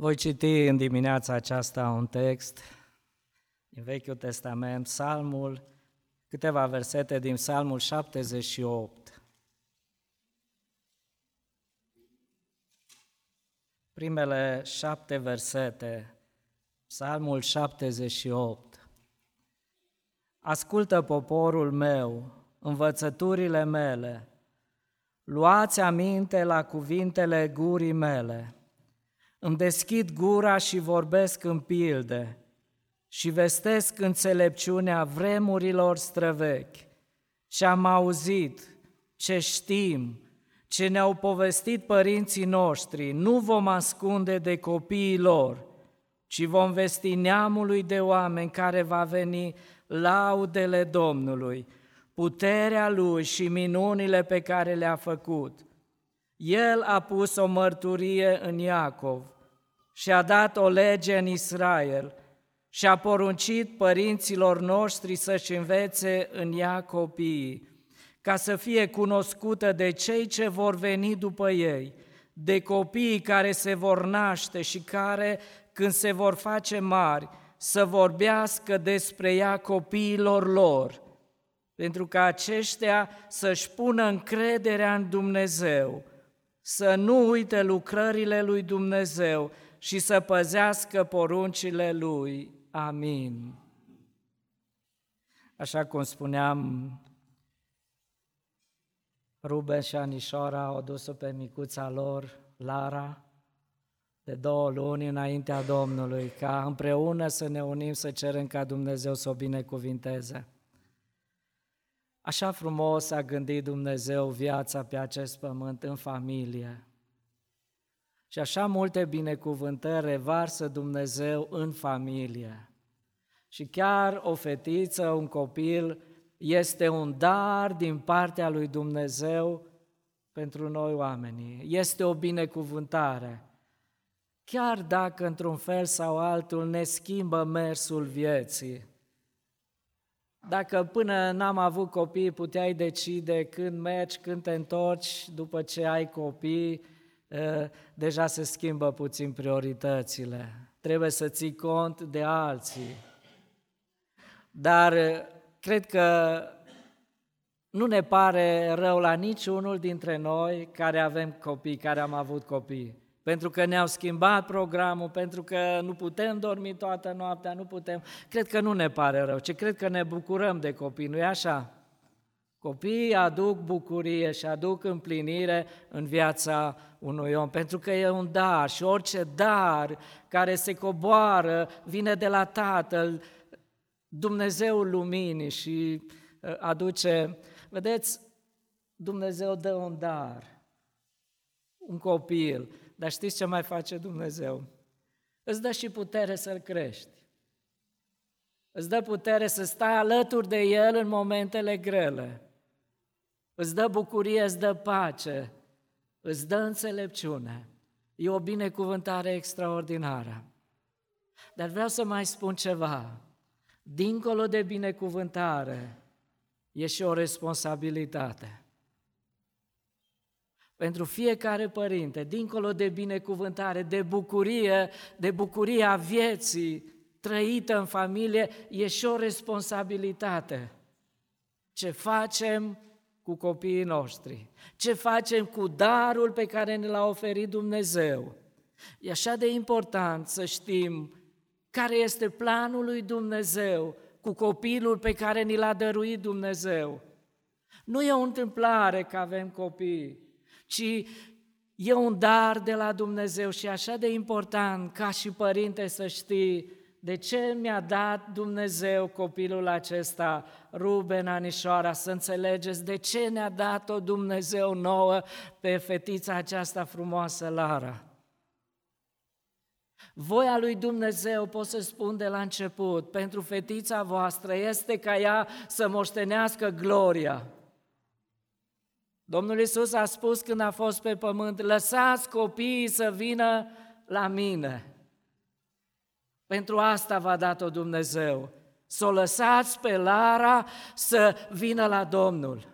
Voi citi în dimineața aceasta un text din Vechiul Testament, Psalmul, câteva versete din Psalmul 78. Primele șapte versete, Psalmul 78. Ascultă poporul meu, învățăturile mele, luați aminte la cuvintele gurii mele, îmi deschid gura și vorbesc în pilde și vestesc înțelepciunea vremurilor străvechi. Ce am auzit, ce știm, ce ne-au povestit părinții noștri, nu vom ascunde de copiii lor, ci vom vesti neamului de oameni care va veni laudele Domnului, puterea Lui și minunile pe care le-a făcut – el a pus o mărturie în Iacov și a dat o lege în Israel și a poruncit părinților noștri să-și învețe în ea copiii, ca să fie cunoscută de cei ce vor veni după ei, de copiii care se vor naște și care, când se vor face mari, să vorbească despre ea copiilor lor, pentru ca aceștia să-și pună încrederea în Dumnezeu să nu uite lucrările lui Dumnezeu și să păzească poruncile lui. Amin. Așa cum spuneam, Ruben și Anișora au dus-o pe micuța lor, Lara, de două luni înaintea Domnului, ca împreună să ne unim să cerem ca Dumnezeu să o binecuvinteze. Așa frumos a gândit Dumnezeu viața pe acest pământ în familie. Și așa multe binecuvântări revarsă Dumnezeu în familie. Și chiar o fetiță, un copil, este un dar din partea lui Dumnezeu pentru noi oamenii. Este o binecuvântare. Chiar dacă într-un fel sau altul ne schimbă mersul vieții, dacă până n-am avut copii puteai decide când mergi, când te întorci, după ce ai copii, deja se schimbă puțin prioritățile. Trebuie să ții cont de alții. Dar cred că nu ne pare rău la niciunul dintre noi care avem copii, care am avut copii pentru că ne-au schimbat programul, pentru că nu putem dormi toată noaptea, nu putem. Cred că nu ne pare rău, ci cred că ne bucurăm de copii, nu-i așa? Copiii aduc bucurie și aduc împlinire în viața unui om, pentru că e un dar și orice dar care se coboară vine de la Tatăl, Dumnezeul luminii și uh, aduce, vedeți, Dumnezeu dă un dar, un copil, dar știți ce mai face Dumnezeu? Îți dă și putere să-L crești. Îți dă putere să stai alături de El în momentele grele. Îți dă bucurie, îți dă pace, îți dă înțelepciune. E o binecuvântare extraordinară. Dar vreau să mai spun ceva. Dincolo de binecuvântare, e și o responsabilitate pentru fiecare părinte, dincolo de binecuvântare, de bucurie, de bucuria vieții trăită în familie, e și o responsabilitate. Ce facem cu copiii noștri? Ce facem cu darul pe care ne l-a oferit Dumnezeu? E așa de important să știm care este planul lui Dumnezeu cu copilul pe care ni l-a dăruit Dumnezeu. Nu e o întâmplare că avem copii, ci e un dar de la Dumnezeu și așa de important ca și părinte să știi de ce mi-a dat Dumnezeu copilul acesta, Ruben Anișoara, să înțelegeți de ce ne-a dat-o Dumnezeu nouă pe fetița aceasta frumoasă, Lara. Voia lui Dumnezeu, pot să spun de la început, pentru fetița voastră este ca ea să moștenească gloria, Domnul Isus a spus când a fost pe pământ, lăsați copiii să vină la mine. Pentru asta v-a dat-o Dumnezeu, să o lăsați pe Lara să vină la Domnul.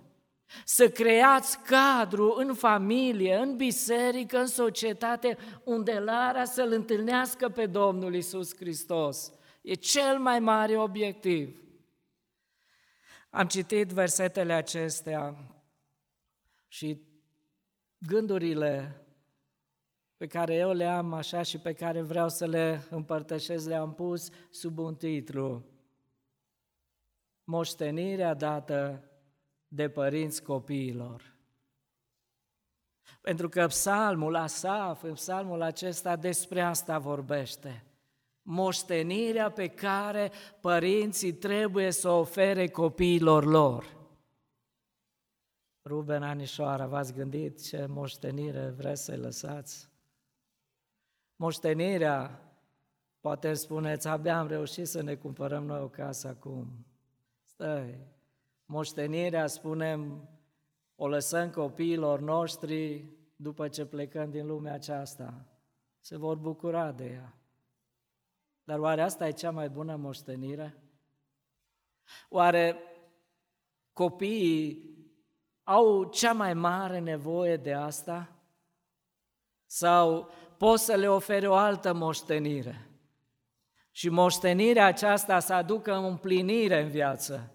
să creați cadru în familie, în biserică, în societate, unde Lara să-L întâlnească pe Domnul Isus Hristos. E cel mai mare obiectiv. Am citit versetele acestea și gândurile pe care eu le am așa și pe care vreau să le împărtășesc, le-am pus sub un titlu. Moștenirea dată de părinți copiilor. Pentru că psalmul Asaf, în psalmul acesta, despre asta vorbește. Moștenirea pe care părinții trebuie să o ofere copiilor lor. Ruben Anișoara, v-ați gândit ce moștenire vreți să-i lăsați? Moștenirea, poate spuneți, abia am reușit să ne cumpărăm noi o casă acum. Stai, moștenirea, spunem, o lăsăm copiilor noștri după ce plecăm din lumea aceasta. Se vor bucura de ea. Dar oare asta e cea mai bună moștenire? Oare copiii au cea mai mare nevoie de asta? Sau poți să le oferi o altă moștenire? Și moștenirea aceasta să aducă împlinire în viață.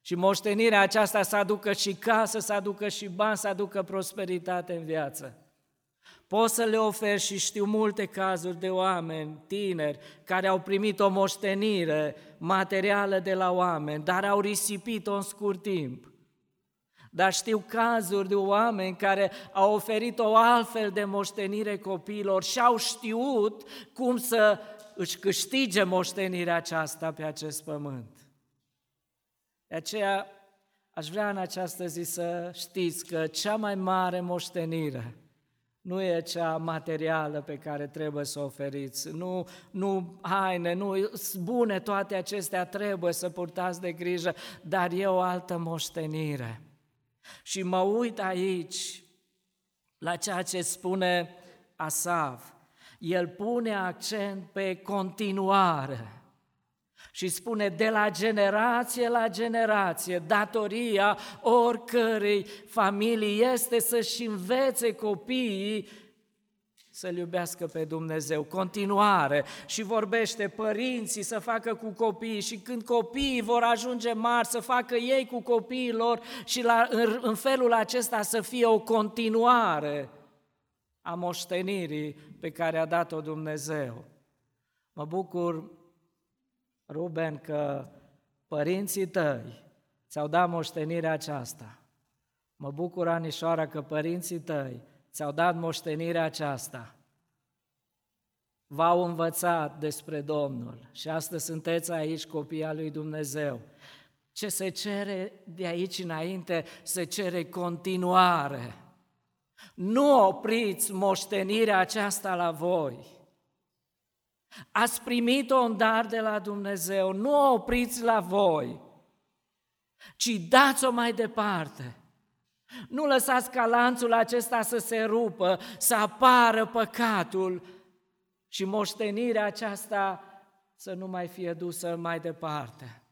Și moștenirea aceasta să aducă și casă, să aducă și bani, să aducă prosperitate în viață. Poți să le oferi și știu multe cazuri de oameni tineri care au primit o moștenire materială de la oameni, dar au risipit-o în scurt timp. Dar știu cazuri de oameni care au oferit o altfel de moștenire copiilor și au știut cum să își câștige moștenirea aceasta pe acest pământ. De aceea aș vrea în această zi să știți că cea mai mare moștenire nu e cea materială pe care trebuie să o oferiți, nu, nu haine, nu bune toate acestea, trebuie să purtați de grijă, dar e o altă moștenire. Și mă uit aici la ceea ce spune Asaf. El pune accent pe continuare și spune de la generație la generație, datoria oricărei familii este să-și învețe copiii să-L iubească pe Dumnezeu. Continuare și vorbește părinții să facă cu copiii și când copiii vor ajunge mari să facă ei cu copiii lor și la, în, în felul acesta să fie o continuare a moștenirii pe care a dat-o Dumnezeu. Mă bucur, Ruben, că părinții tăi ți-au dat moștenirea aceasta. Mă bucur, Anișoara, că părinții tăi ți-au dat moștenirea aceasta, v-au învățat despre Domnul și astăzi sunteți aici copii al lui Dumnezeu. Ce se cere de aici înainte, se cere continuare. Nu opriți moștenirea aceasta la voi. Ați primit-o în dar de la Dumnezeu, nu o opriți la voi, ci dați-o mai departe. Nu lăsați ca lanțul acesta să se rupă, să apară păcatul și moștenirea aceasta să nu mai fie dusă mai departe.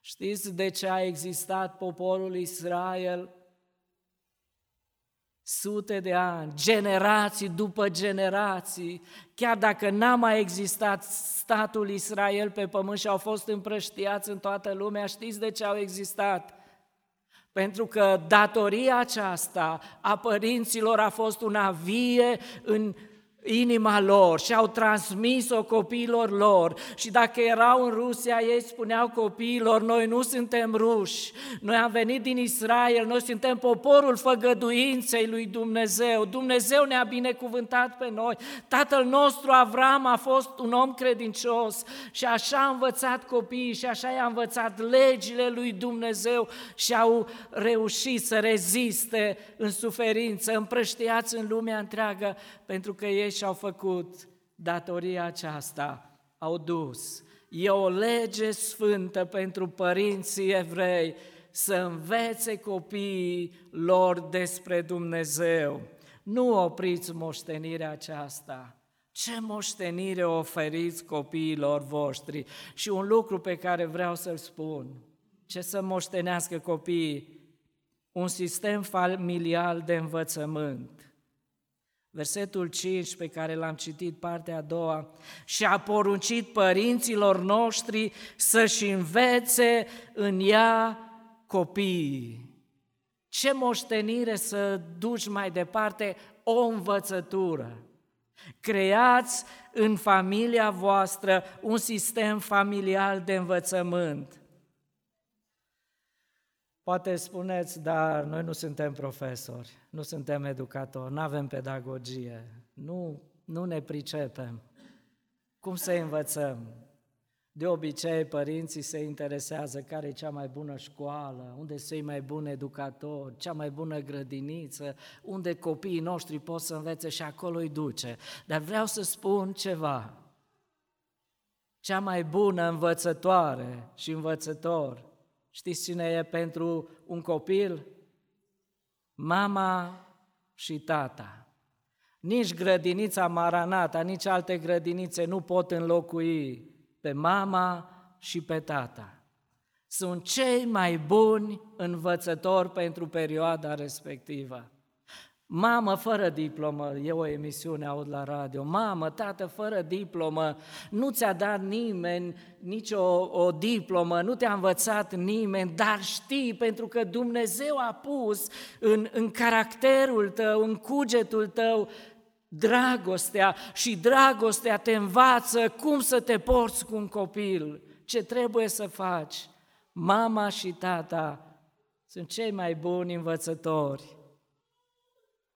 Știți de ce a existat poporul Israel sute de ani, generații după generații, chiar dacă n-a mai existat statul Israel pe pământ și au fost împrăștiați în toată lumea, știți de ce au existat? Pentru că datoria aceasta a părinților a fost una vie în inima lor și au transmis-o copiilor lor. Și dacă erau în Rusia, ei spuneau copiilor, noi nu suntem ruși, noi am venit din Israel, noi suntem poporul făgăduinței lui Dumnezeu, Dumnezeu ne-a binecuvântat pe noi, tatăl nostru Avram a fost un om credincios și așa a învățat copiii și așa i-a învățat legile lui Dumnezeu și au reușit să reziste în suferință, împrăștiați în lumea întreagă, pentru că ei și-au făcut datoria aceasta, au dus. E o lege sfântă pentru părinții evrei să învețe copiii lor despre Dumnezeu. Nu opriți moștenirea aceasta. Ce moștenire oferiți copiilor voștri? Și un lucru pe care vreau să-l spun, ce să moștenească copiii? un sistem familial de învățământ. Versetul 5 pe care l-am citit, partea a doua, și a poruncit părinților noștri să-și învețe în ea copiii. Ce moștenire să duci mai departe o învățătură. Creați în familia voastră un sistem familial de învățământ. Poate spuneți, dar noi nu suntem profesori, nu suntem educatori, nu avem pedagogie, nu, nu ne pricepem. Cum să învățăm? De obicei, părinții se interesează care e cea mai bună școală, unde sunt cei mai buni educatori, cea mai bună grădiniță, unde copiii noștri pot să învețe și acolo îi duce. Dar vreau să spun ceva. Cea mai bună învățătoare și învățător, știți cine e pentru un copil? Mama și tata. Nici grădinița Maranata, nici alte grădinițe nu pot înlocui pe mama și pe tata. Sunt cei mai buni învățători pentru perioada respectivă. Mamă fără diplomă, e o emisiune, aud la radio, mamă, tată fără diplomă, nu ți-a dat nimeni nicio o diplomă, nu te-a învățat nimeni, dar știi, pentru că Dumnezeu a pus în, în caracterul tău, în cugetul tău, dragostea și dragostea te învață cum să te porți cu un copil, ce trebuie să faci. Mama și tata sunt cei mai buni învățători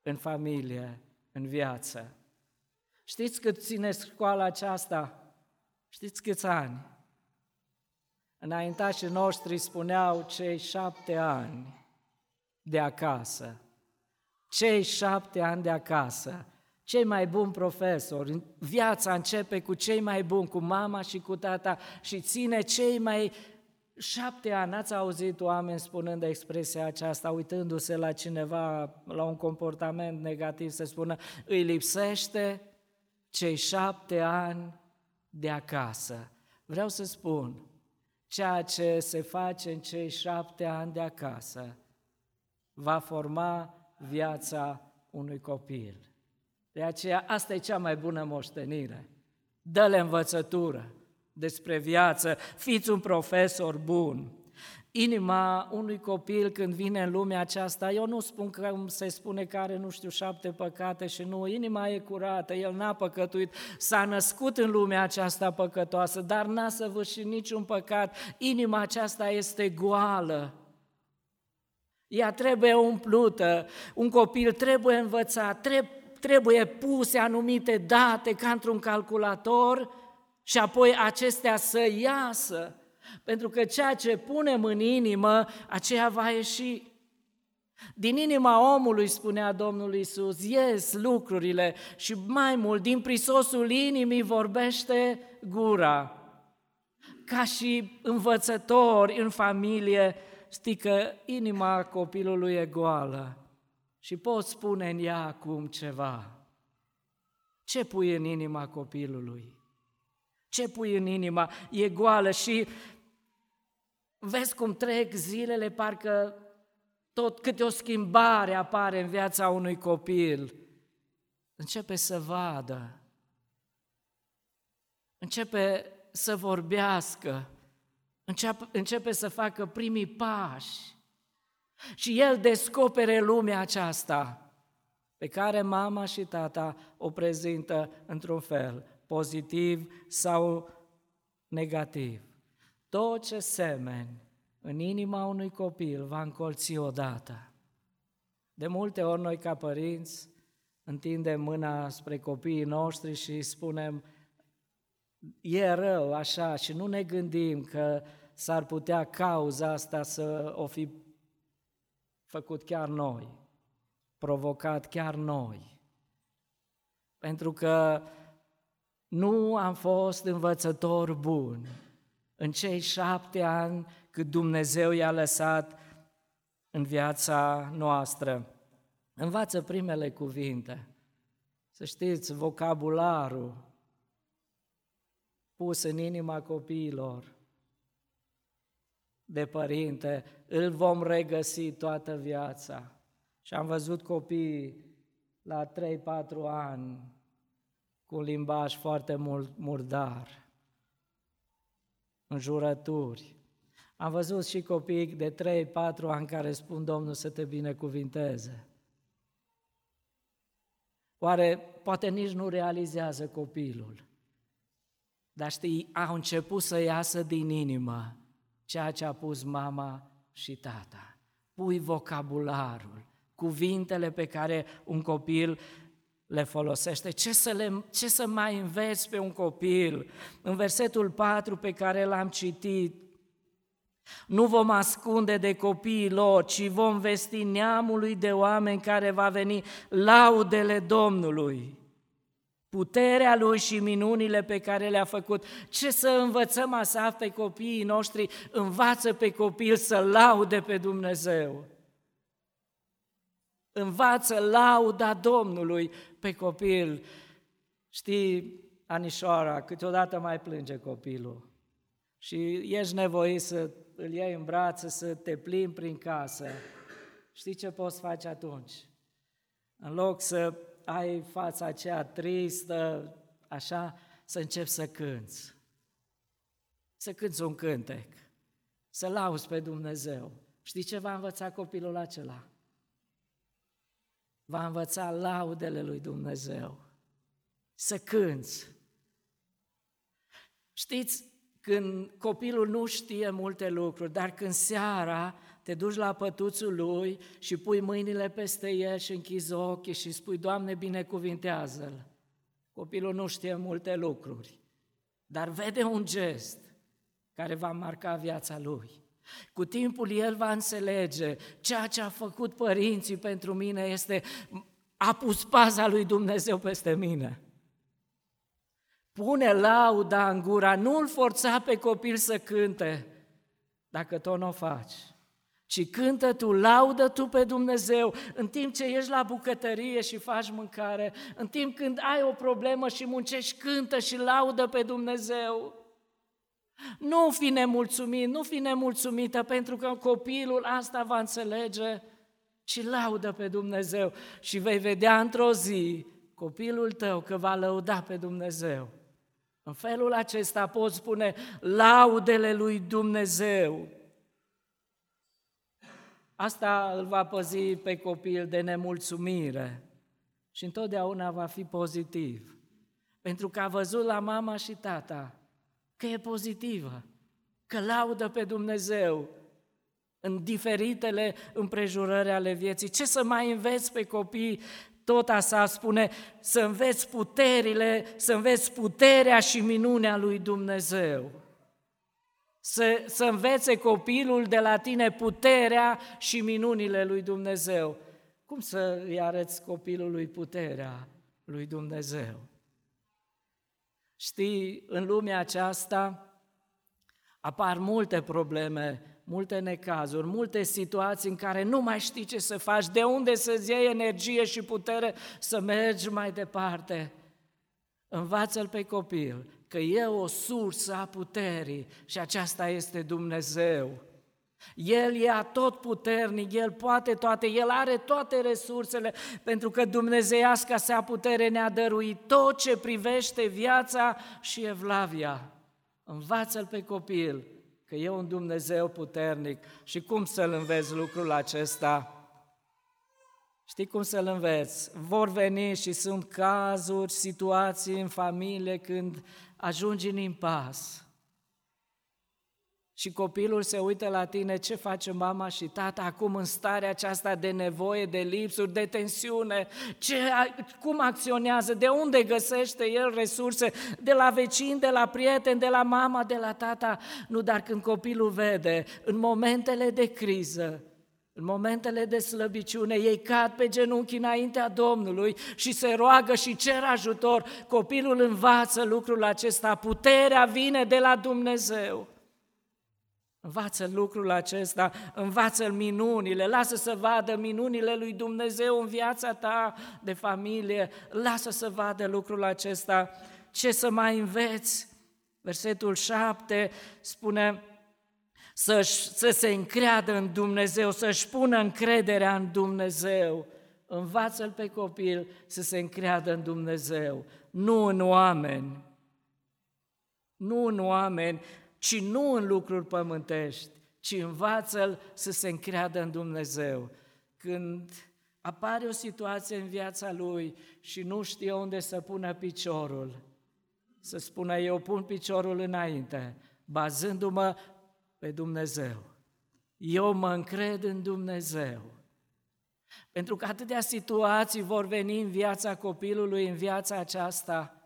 în familie, în viață. Știți cât ține școala aceasta? Știți câți ani? Înaintașii noștri spuneau cei șapte ani de acasă. Cei șapte ani de acasă cei mai buni profesori. Viața începe cu cei mai buni, cu mama și cu tata și ține cei mai șapte ani. Ați auzit oameni spunând expresia aceasta, uitându-se la cineva, la un comportament negativ, să spună, îi lipsește cei șapte ani de acasă. Vreau să spun, ceea ce se face în cei șapte ani de acasă va forma viața unui copil. De aceea, asta e cea mai bună moștenire. Dă-le învățătură despre viață, fiți un profesor bun. Inima unui copil când vine în lumea aceasta, eu nu spun că se spune că are, nu știu, șapte păcate și nu, inima e curată, el n-a păcătuit, s-a născut în lumea aceasta păcătoasă, dar n-a săvârșit niciun păcat, inima aceasta este goală. Ea trebuie umplută, un copil trebuie învățat, trebuie trebuie puse anumite date ca într-un calculator și apoi acestea să iasă. Pentru că ceea ce punem în inimă, aceea va ieși. Din inima omului, spunea Domnul Isus, ies lucrurile și mai mult, din prisosul inimii vorbește gura. Ca și învățători în familie, știi că inima copilului e goală și poți spune în ea acum ceva. Ce pui în inima copilului? Ce pui în inima? E goală și vezi cum trec zilele, parcă tot câte o schimbare apare în viața unui copil. Începe să vadă, începe să vorbească, începe, începe să facă primii pași. Și el descopere lumea aceasta pe care mama și tata o prezintă într-un fel, pozitiv sau negativ. Tot ce semeni în inima unui copil va încolți odată. De multe ori noi ca părinți întindem mâna spre copiii noștri și spunem e rău așa și nu ne gândim că s-ar putea cauza asta să o fi făcut chiar noi, provocat chiar noi. Pentru că nu am fost învățător bun în cei șapte ani cât Dumnezeu i-a lăsat în viața noastră. Învață primele cuvinte. Să știți, vocabularul pus în inima copiilor de părinte, îl vom regăsi toată viața. Și am văzut copii la 3-4 ani cu un limbaj foarte murdar, înjurături. Am văzut și copii de 3-4 ani care spun Domnul să te binecuvinteze. Oare poate nici nu realizează copilul, dar știi, au început să iasă din inimă ceea ce a pus mama și tata. Pui vocabularul, cuvintele pe care un copil le folosește. Ce să, le, ce să mai înveți pe un copil? În versetul 4 pe care l-am citit, nu vom ascunde de copiii lor, ci vom vesti neamului de oameni care va veni laudele Domnului. Puterea Lui și minunile pe care le-a făcut. Ce să învățăm Asaf pe copiii noștri? Învață pe copil să laude pe Dumnezeu. Învață lauda Domnului pe copil. Știi, Anișoara, câteodată mai plânge copilul și ești nevoit să îl iei în brațe, să te plimbi prin casă. Știi ce poți face atunci? În loc să ai fața aceea tristă, așa, să începi să cânți. Să cânți un cântec, să lauzi pe Dumnezeu. Știi ce va învăța copilul acela? Va învăța laudele lui Dumnezeu. Să cânți. Știți, când copilul nu știe multe lucruri, dar când seara te duci la pătuțul lui și pui mâinile peste el și închizi ochii și spui, Doamne, binecuvintează-l. Copilul nu știe multe lucruri, dar vede un gest care va marca viața lui. Cu timpul el va înțelege ceea ce a făcut părinții pentru mine este a pus paza lui Dumnezeu peste mine. Pune lauda în gura, nu-l forța pe copil să cânte, dacă tot nu o faci, ci cântă tu, laudă tu pe Dumnezeu, în timp ce ești la bucătărie și faci mâncare, în timp când ai o problemă și muncești, cântă și laudă pe Dumnezeu. Nu fi nemulțumit, nu fi nemulțumită, pentru că copilul asta va înțelege, și laudă pe Dumnezeu și vei vedea într-o zi copilul tău că va lăuda pe Dumnezeu. În felul acesta poți spune laudele lui Dumnezeu. Asta îl va păzi pe copil de nemulțumire și întotdeauna va fi pozitiv. Pentru că a văzut la mama și tata că e pozitivă, că laudă pe Dumnezeu în diferitele împrejurări ale vieții. Ce să mai înveți pe copii tot asta spune să înveți puterile, să înveți puterea și minunea lui Dumnezeu. Să, să învețe copilul de la tine puterea și minunile lui Dumnezeu. Cum să îi arăți copilului puterea lui Dumnezeu? Știi, în lumea aceasta apar multe probleme multe necazuri, multe situații în care nu mai știi ce să faci, de unde să-ți iei energie și putere să mergi mai departe. Învață-l pe copil că e o sursă a puterii și aceasta este Dumnezeu. El e tot puternic, El poate toate, El are toate resursele, pentru că Dumnezeiasca sa putere ne-a dăruit tot ce privește viața și evlavia. Învață-l pe copil că e un Dumnezeu puternic și cum să-l înveți lucrul acesta? Știi cum să-l înveți? Vor veni și sunt cazuri, situații în familie când ajungi în impas și copilul se uită la tine, ce face mama și tata acum în starea aceasta de nevoie, de lipsuri, de tensiune, ce, cum acționează, de unde găsește el resurse, de la vecini, de la prieteni, de la mama, de la tata. Nu, dar când copilul vede, în momentele de criză, în momentele de slăbiciune, ei cad pe genunchi înaintea Domnului și se roagă și cer ajutor. Copilul învață lucrul acesta, puterea vine de la Dumnezeu. Învață lucrul acesta, învață minunile, lasă să vadă minunile lui Dumnezeu în viața ta de familie, lasă să vadă lucrul acesta. Ce să mai înveți? Versetul 7 spune, să, să se încreadă în Dumnezeu, să-și pună încrederea în Dumnezeu. Învață-l pe copil să se încreadă în Dumnezeu, nu în oameni. Nu în oameni, ci nu în lucruri pământești, ci învață-l să se încreadă în Dumnezeu. Când apare o situație în viața lui și nu știe unde să pună piciorul, să spună eu pun piciorul înainte, bazându-mă pe Dumnezeu. Eu mă încred în Dumnezeu. Pentru că atâtea situații vor veni în viața copilului, în viața aceasta,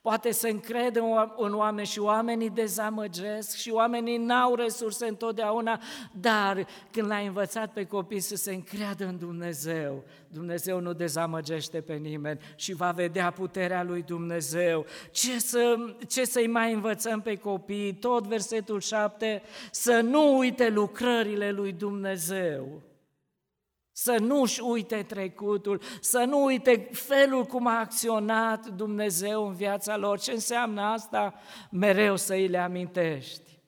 Poate să încredă în oameni și oamenii dezamăgesc și oamenii n-au resurse întotdeauna, dar când l-ai învățat pe copii să se încreadă în Dumnezeu, Dumnezeu nu dezamăgește pe nimeni și va vedea puterea lui Dumnezeu. Ce, să, ce să-i mai învățăm pe copii? Tot versetul 7, să nu uite lucrările lui Dumnezeu. Să nu-și uite trecutul, să nu uite felul cum a acționat Dumnezeu în viața lor. Ce înseamnă asta? Mereu să îi le amintești.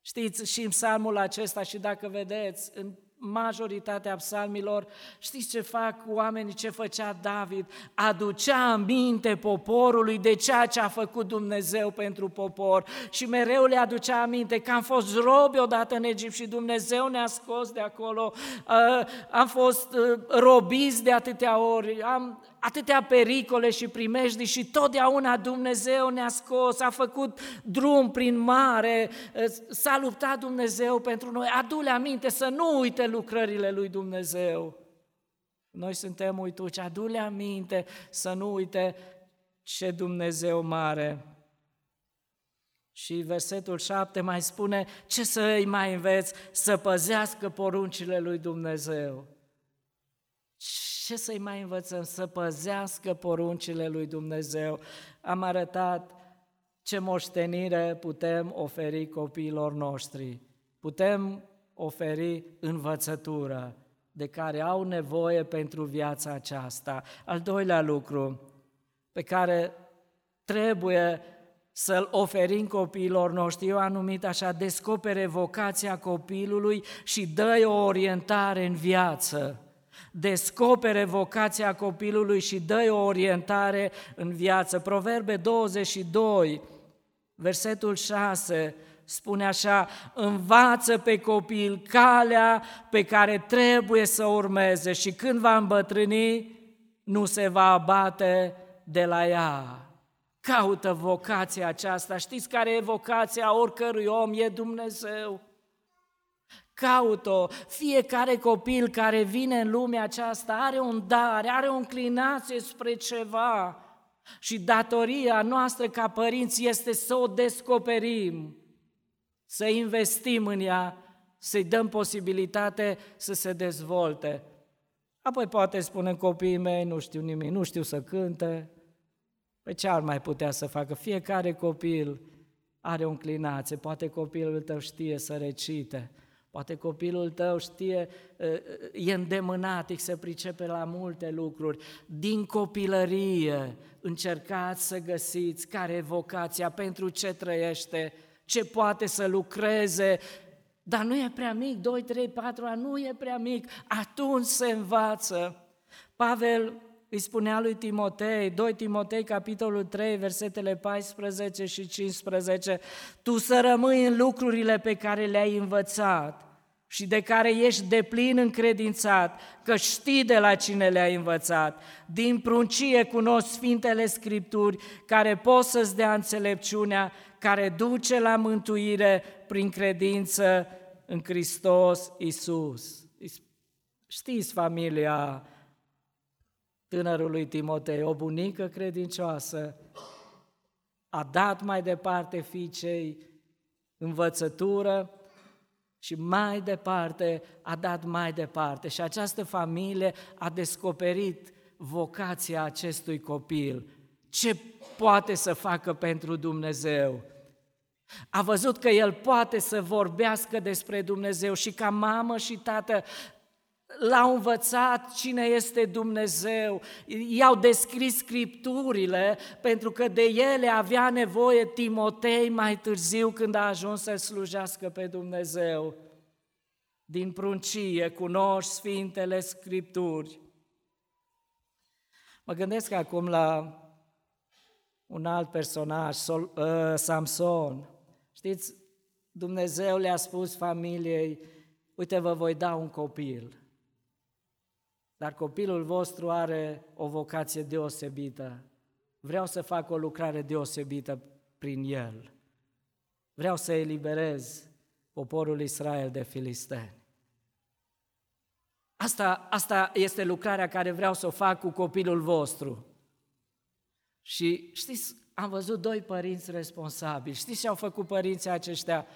Știți, și în psalmul acesta, și dacă vedeți, în majoritatea psalmilor, știți ce fac oamenii, ce făcea David? Aducea aminte poporului de ceea ce a făcut Dumnezeu pentru popor. Și mereu le aducea aminte că am fost robi odată în Egipt și Dumnezeu ne-a scos de acolo, uh, am fost uh, robiți de atâtea ori, am atâtea pericole și primejdii și totdeauna Dumnezeu ne-a scos, a făcut drum prin mare, s-a luptat Dumnezeu pentru noi. Adu-le aminte să nu uite lucrările lui Dumnezeu. Noi suntem uituci, adu-le aminte să nu uite ce Dumnezeu mare. Și versetul 7 mai spune, ce să îi mai înveți? Să păzească poruncile lui Dumnezeu ce să-i mai învățăm? Să păzească poruncile lui Dumnezeu. Am arătat ce moștenire putem oferi copiilor noștri. Putem oferi învățătură de care au nevoie pentru viața aceasta. Al doilea lucru pe care trebuie să-l oferim copiilor noștri. Eu am numit așa, descopere vocația copilului și dă o orientare în viață descopere vocația copilului și dă o orientare în viață. Proverbe 22, versetul 6, spune așa, învață pe copil calea pe care trebuie să urmeze și când va îmbătrâni, nu se va abate de la ea. Caută vocația aceasta. Știți care e vocația oricărui om? E Dumnezeu. Caut-o. Fiecare copil care vine în lumea aceasta are un dar, are o înclinație spre ceva. Și datoria noastră ca părinți este să o descoperim, să investim în ea, să-i dăm posibilitate să se dezvolte. Apoi poate spune copiii mei, nu știu nimic, nu știu să cânte. Păi ce ar mai putea să facă? Fiecare copil are o înclinație, poate copilul tău știe să recite, Poate copilul tău știe, e îndemânatic, se pricepe la multe lucruri. Din copilărie încercați să găsiți care e vocația, pentru ce trăiește, ce poate să lucreze, dar nu e prea mic, 2, 3, 4 ani, nu e prea mic, atunci se învață. Pavel îi spunea lui Timotei, 2 Timotei, capitolul 3, versetele 14 și 15, tu să rămâi în lucrurile pe care le-ai învățat și de care ești deplin încredințat, că știi de la cine le-ai învățat. Din pruncie cunosc Sfintele Scripturi, care pot să-ți dea înțelepciunea, care duce la mântuire prin credință în Hristos Isus. Știți familia tânărului Timotei, o bunică credincioasă, a dat mai departe fiicei învățătură și mai departe a dat mai departe. Și această familie a descoperit vocația acestui copil. Ce poate să facă pentru Dumnezeu? A văzut că el poate să vorbească despre Dumnezeu și ca mamă și tată l-au învățat cine este Dumnezeu, i-au descris scripturile pentru că de ele avea nevoie Timotei mai târziu când a ajuns să slujească pe Dumnezeu. Din pruncie cunoști Sfintele Scripturi. Mă gândesc acum la un alt personaj, Sol, uh, Samson. Știți, Dumnezeu le-a spus familiei, uite vă voi da un copil, dar copilul vostru are o vocație deosebită. Vreau să fac o lucrare deosebită prin el. Vreau să eliberez poporul Israel de filisteni. Asta, asta este lucrarea care vreau să o fac cu copilul vostru. Și știți, am văzut doi părinți responsabili. Știți ce au făcut părinții aceștia?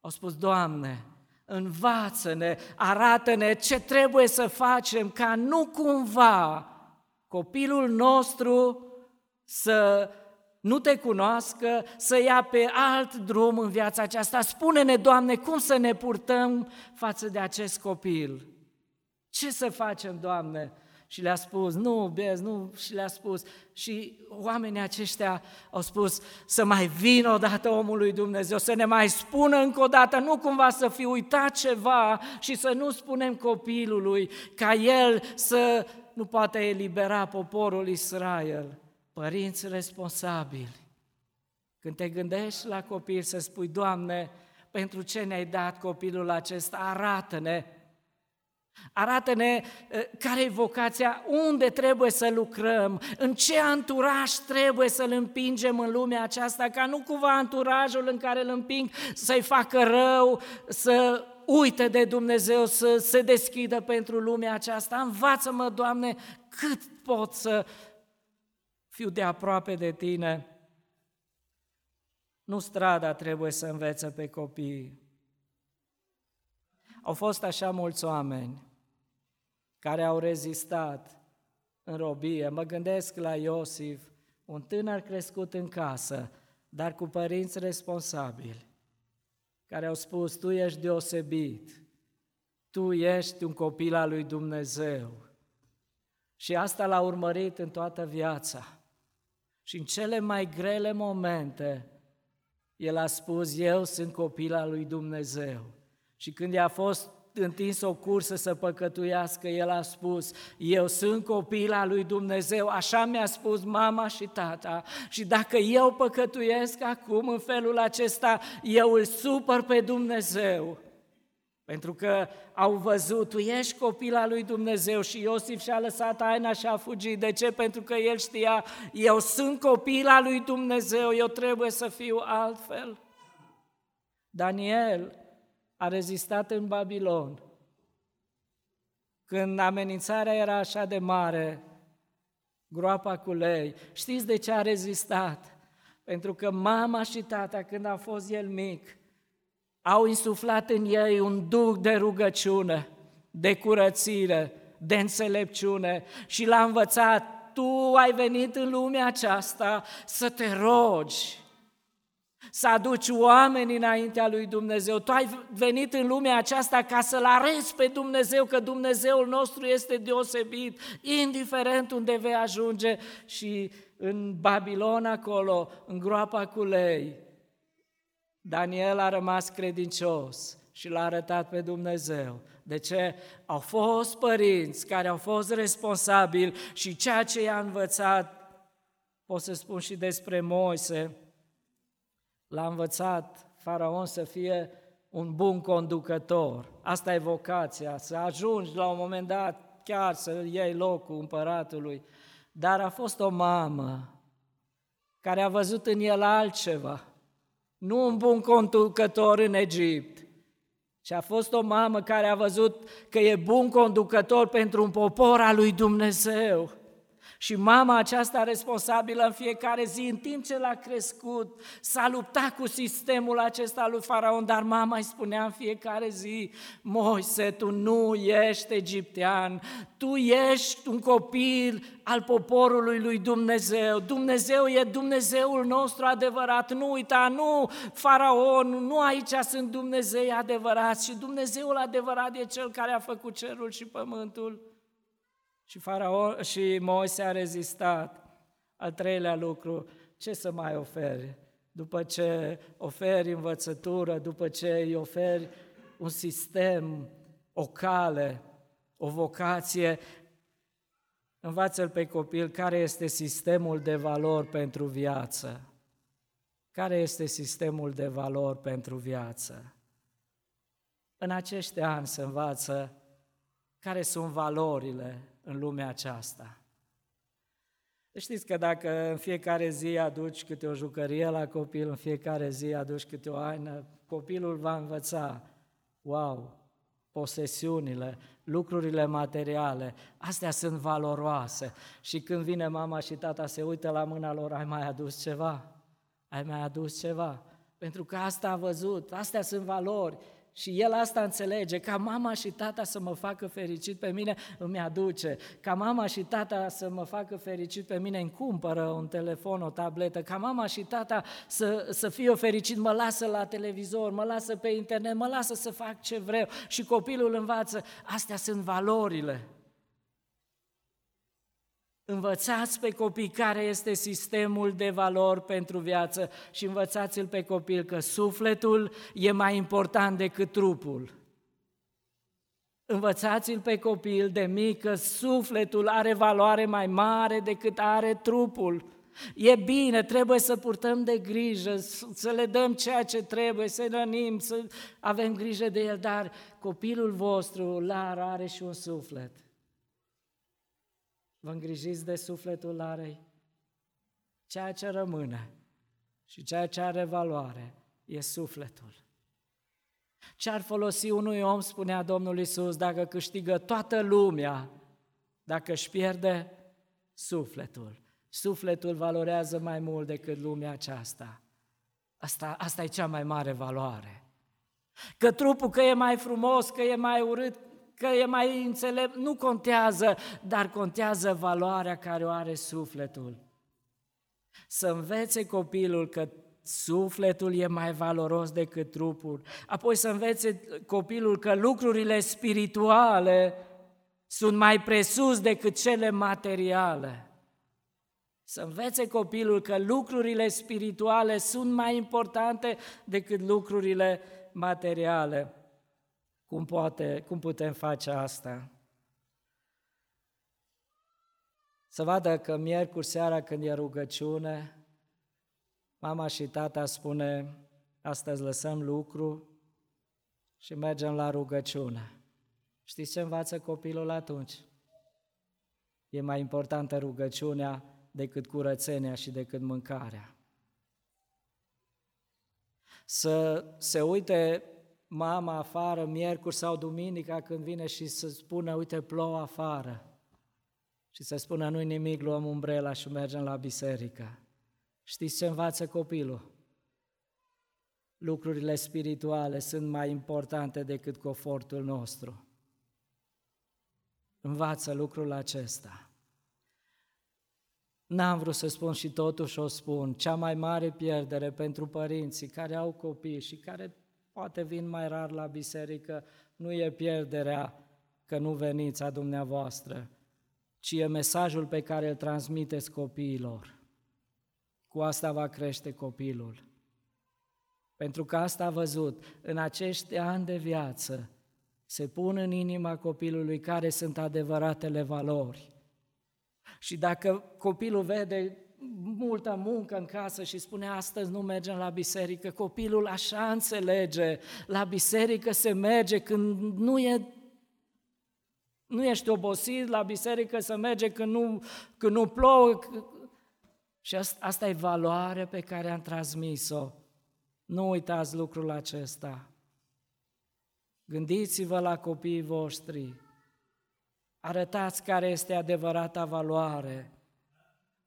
Au spus, Doamne, învață-ne, arată-ne ce trebuie să facem ca nu cumva copilul nostru să nu te cunoască, să ia pe alt drum în viața aceasta. Spune-ne, Doamne, cum să ne purtăm față de acest copil. Ce să facem, Doamne? Și le-a spus, nu, bezi, nu, și le-a spus. Și oamenii aceștia au spus să mai vină odată omul lui Dumnezeu, să ne mai spună încă o dată, nu cumva să fi uitat ceva și să nu spunem copilului ca el să nu poate elibera poporul Israel. Părinți responsabili, când te gândești la copil să spui, Doamne, pentru ce ne-ai dat copilul acesta, arată-ne Arată-ne care e vocația, unde trebuie să lucrăm, în ce anturaj trebuie să-l împingem în lumea aceasta, ca nu cumva anturajul în care îl împing să-i facă rău, să uite de Dumnezeu, să se deschidă pentru lumea aceasta. Învață-mă, Doamne, cât pot să fiu de aproape de Tine. Nu strada trebuie să învețe pe copii, au fost așa mulți oameni care au rezistat în robie. Mă gândesc la Iosif, un tânăr crescut în casă, dar cu părinți responsabili, care au spus, tu ești deosebit, tu ești un copil al lui Dumnezeu. Și asta l-a urmărit în toată viața. Și în cele mai grele momente, el a spus, eu sunt copil al lui Dumnezeu. Și când i-a fost întins o cursă să păcătuiască, el a spus, eu sunt copil al lui Dumnezeu, așa mi-a spus mama și tata și dacă eu păcătuiesc acum în felul acesta, eu îl supăr pe Dumnezeu. Pentru că au văzut, tu ești copil al lui Dumnezeu și Iosif și-a lăsat aina și a fugit. De ce? Pentru că el știa, eu sunt copil al lui Dumnezeu, eu trebuie să fiu altfel. Daniel a rezistat în Babilon. Când amenințarea era așa de mare, groapa cu lei, știți de ce a rezistat? Pentru că mama și tata, când a fost el mic, au insuflat în ei un duc de rugăciune, de curățire, de înțelepciune și l-a învățat, tu ai venit în lumea aceasta să te rogi, să aduci oameni înaintea lui Dumnezeu. Tu ai venit în lumea aceasta ca să-L arăți pe Dumnezeu, că Dumnezeul nostru este deosebit, indiferent unde vei ajunge și în Babilon acolo, în groapa cu lei. Daniel a rămas credincios și l-a arătat pe Dumnezeu. De ce? Au fost părinți care au fost responsabili și ceea ce i-a învățat, pot să spun și despre Moise, l-a învățat faraon să fie un bun conducător. Asta e vocația, să ajungi la un moment dat chiar să iei locul împăratului. Dar a fost o mamă care a văzut în el altceva, nu un bun conducător în Egipt, ci a fost o mamă care a văzut că e bun conducător pentru un popor al lui Dumnezeu. Și mama aceasta responsabilă în fiecare zi, în timp ce l-a crescut, s-a luptat cu sistemul acesta lui Faraon, dar mama îi spunea în fiecare zi, Moise, tu nu ești egiptean, tu ești un copil al poporului lui Dumnezeu. Dumnezeu e Dumnezeul nostru adevărat, nu uita, nu Faraon, nu aici sunt Dumnezei adevărați și Dumnezeul adevărat e Cel care a făcut cerul și pământul. Și, Faraon, și Moise a rezistat. Al treilea lucru, ce să mai oferi? După ce oferi învățătură, după ce îi oferi un sistem, o cale, o vocație, învață-l pe copil care este sistemul de valori pentru viață. Care este sistemul de valori pentru viață? În acești ani se învață care sunt valorile în lumea aceasta. Știți că dacă în fiecare zi aduci câte o jucărie la copil, în fiecare zi aduci câte o aină, copilul va învăța, wow, posesiunile, lucrurile materiale, astea sunt valoroase. Și când vine mama și tata se uită la mâna lor, ai mai adus ceva? Ai mai adus ceva? Pentru că asta a văzut, astea sunt valori, și el asta înțelege, ca mama și tata să mă facă fericit pe mine, îmi aduce. Ca mama și tata să mă facă fericit pe mine, îmi cumpără un telefon, o tabletă. Ca mama și tata să, să fie fericit, mă lasă la televizor, mă lasă pe internet, mă lasă să fac ce vreau. Și copilul învață, astea sunt valorile Învățați pe copii care este sistemul de valori pentru viață și învățați-l pe copil că sufletul e mai important decât trupul. Învățați-l pe copil de mic că sufletul are valoare mai mare decât are trupul. E bine, trebuie să purtăm de grijă, să le dăm ceea ce trebuie, să rănim, să avem grijă de el, dar copilul vostru, Lar, are și un suflet. Vă îngrijiți de sufletul Larei? Ceea ce rămâne și ceea ce are valoare e sufletul. Ce ar folosi unui om, spunea Domnul Isus, dacă câștigă toată lumea, dacă își pierde sufletul? Sufletul valorează mai mult decât lumea aceasta. Asta, asta e cea mai mare valoare. Că trupul că e mai frumos, că e mai urât, că e mai înțelept, nu contează, dar contează valoarea care o are sufletul. Să învețe copilul că sufletul e mai valoros decât trupul, apoi să învețe copilul că lucrurile spirituale sunt mai presus decât cele materiale. Să învețe copilul că lucrurile spirituale sunt mai importante decât lucrurile materiale. Cum, poate, cum putem face asta? Să vadă că miercuri seara când e rugăciune, mama și tata spune, astăzi lăsăm lucru și mergem la rugăciune. Știți ce învață copilul atunci? E mai importantă rugăciunea decât curățenia și decât mâncarea. Să se uite mama afară miercuri sau duminica când vine și să spună, uite, plouă afară. Și să spună, nu-i nimic, luăm umbrela și mergem la biserică. Știți ce învață copilul? Lucrurile spirituale sunt mai importante decât confortul nostru. Învață lucrul acesta. N-am vrut să spun și totuși o spun, cea mai mare pierdere pentru părinții care au copii și care poate vin mai rar la biserică, nu e pierderea că nu veniți a dumneavoastră, ci e mesajul pe care îl transmiteți copiilor. Cu asta va crește copilul. Pentru că asta a văzut, în acești ani de viață, se pun în inima copilului care sunt adevăratele valori. Și dacă copilul vede multă muncă în casă și spune astăzi nu mergem la biserică, copilul așa înțelege, la biserică se merge când nu e nu ești obosit la biserică să merge când nu, când nu plouă. Și asta, asta e valoare pe care am transmis-o. Nu uitați lucrul acesta. Gândiți-vă la copiii voștri. Arătați care este adevărata valoare.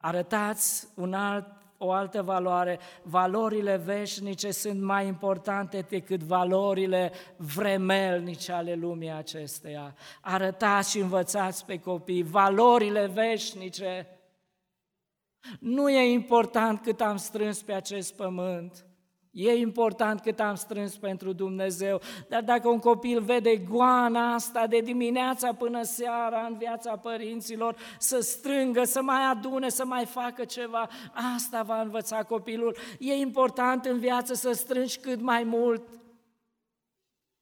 Arătați un alt, o altă valoare. Valorile veșnice sunt mai importante decât valorile vremelnice ale lumii acesteia. Arătați și învățați pe copii valorile veșnice. Nu e important cât am strâns pe acest pământ. E important cât am strâns pentru Dumnezeu, dar dacă un copil vede goana asta de dimineața până seara în viața părinților, să strângă, să mai adune, să mai facă ceva, asta va învăța copilul. E important în viață să strângi cât mai mult,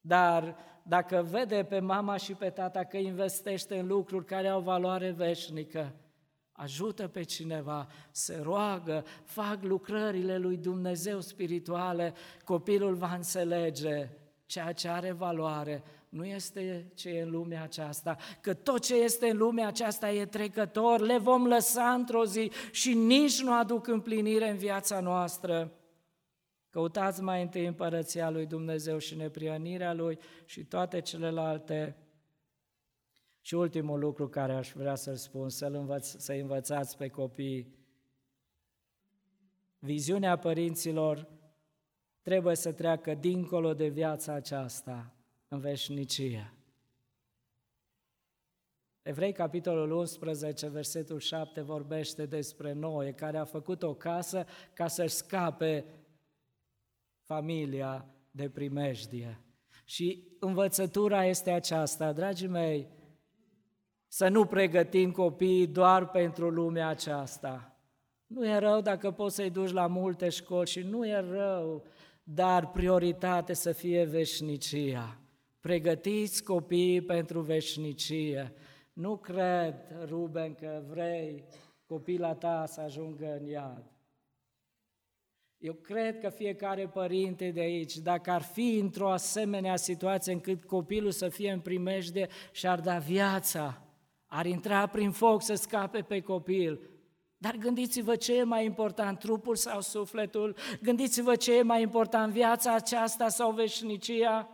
dar dacă vede pe mama și pe tata că investește în lucruri care au valoare veșnică, ajută pe cineva, se roagă, fac lucrările lui Dumnezeu spirituale, copilul va înțelege ceea ce are valoare, nu este ce e în lumea aceasta, că tot ce este în lumea aceasta e trecător, le vom lăsa într-o zi și nici nu aduc împlinire în viața noastră. Căutați mai întâi împărăția lui Dumnezeu și neprionirea lui și toate celelalte și ultimul lucru care aș vrea să-l spun, să-l învăț, să învățați pe copii. Viziunea părinților trebuie să treacă dincolo de viața aceasta, în veșnicie. Evrei, capitolul 11, versetul 7, vorbește despre Noe, care a făcut o casă ca să-și scape familia de primejdie. Și învățătura este aceasta, dragii mei, să nu pregătim copiii doar pentru lumea aceasta. Nu e rău dacă poți să-i duci la multe școli și nu e rău, dar prioritate să fie veșnicia. Pregătiți copiii pentru veșnicie. Nu cred, Ruben, că vrei copila ta să ajungă în iad. Eu cred că fiecare părinte de aici, dacă ar fi într-o asemenea situație încât copilul să fie în primejde și ar da viața, ar intra prin foc să scape pe copil. Dar gândiți-vă ce e mai important, trupul sau sufletul? Gândiți-vă ce e mai important, viața aceasta sau veșnicia?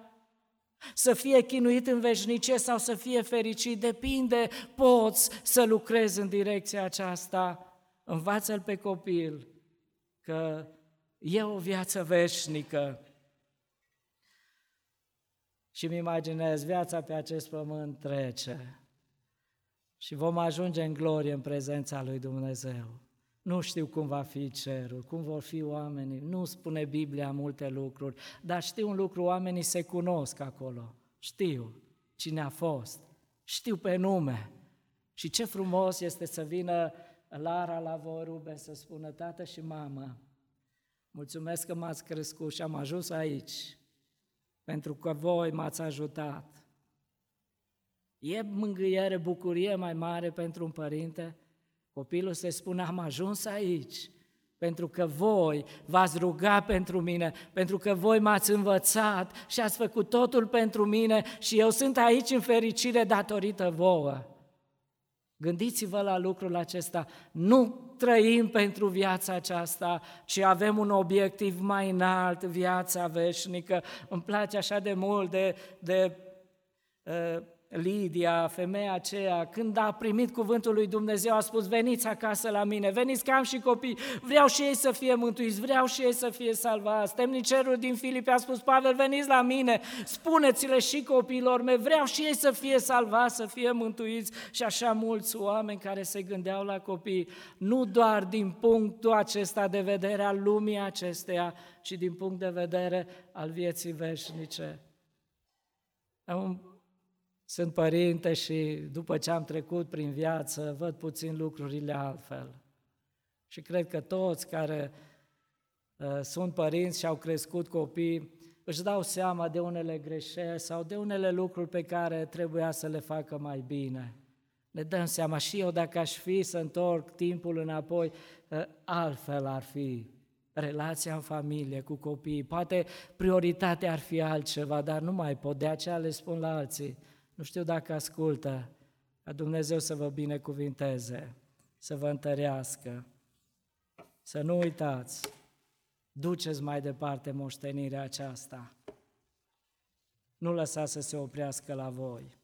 Să fie chinuit în veșnicie sau să fie fericit, depinde, poți să lucrezi în direcția aceasta. Învață-l pe copil că e o viață veșnică. Și mi imaginez, viața pe acest pământ trece și vom ajunge în glorie în prezența lui Dumnezeu. Nu știu cum va fi cerul, cum vor fi oamenii, nu spune Biblia multe lucruri, dar știu un lucru, oamenii se cunosc acolo, știu cine a fost, știu pe nume. Și ce frumos este să vină Lara la voi, Ruben, să spună, tată și mamă, mulțumesc că m-ați crescut și am ajuns aici, pentru că voi m-ați ajutat. E mângâiere, bucurie mai mare pentru un părinte? Copilul se spune, am ajuns aici, pentru că voi v-ați rugat pentru mine, pentru că voi m-ați învățat și ați făcut totul pentru mine și eu sunt aici în fericire datorită vouă. Gândiți-vă la lucrul acesta. Nu trăim pentru viața aceasta, ci avem un obiectiv mai înalt, viața veșnică. Îmi place așa de mult de, de uh, Lidia, femeia aceea, când a primit cuvântul lui Dumnezeu, a spus, veniți acasă la mine, veniți că am și copii, vreau și ei să fie mântuiți, vreau și ei să fie salvați. Temnicerul din Filipe a spus, Pavel, veniți la mine, spuneți-le și copiilor mei, vreau și ei să fie salvați, să fie mântuiți. Și așa mulți oameni care se gândeau la copii, nu doar din punctul acesta de vedere al lumii acesteia, ci din punct de vedere al vieții veșnice. Am sunt părinte și după ce am trecut prin viață, văd puțin lucrurile altfel. Și cred că toți care uh, sunt părinți și au crescut copii își dau seama de unele greșeli sau de unele lucruri pe care trebuia să le facă mai bine. Ne dăm seama și eu dacă aș fi să întorc timpul înapoi, uh, altfel ar fi relația în familie cu copiii. Poate prioritatea ar fi altceva, dar nu mai pot, de aceea le spun la alții nu știu dacă ascultă, ca Dumnezeu să vă binecuvinteze, să vă întărească. Să nu uitați, duceți mai departe moștenirea aceasta. Nu lăsați să se oprească la voi.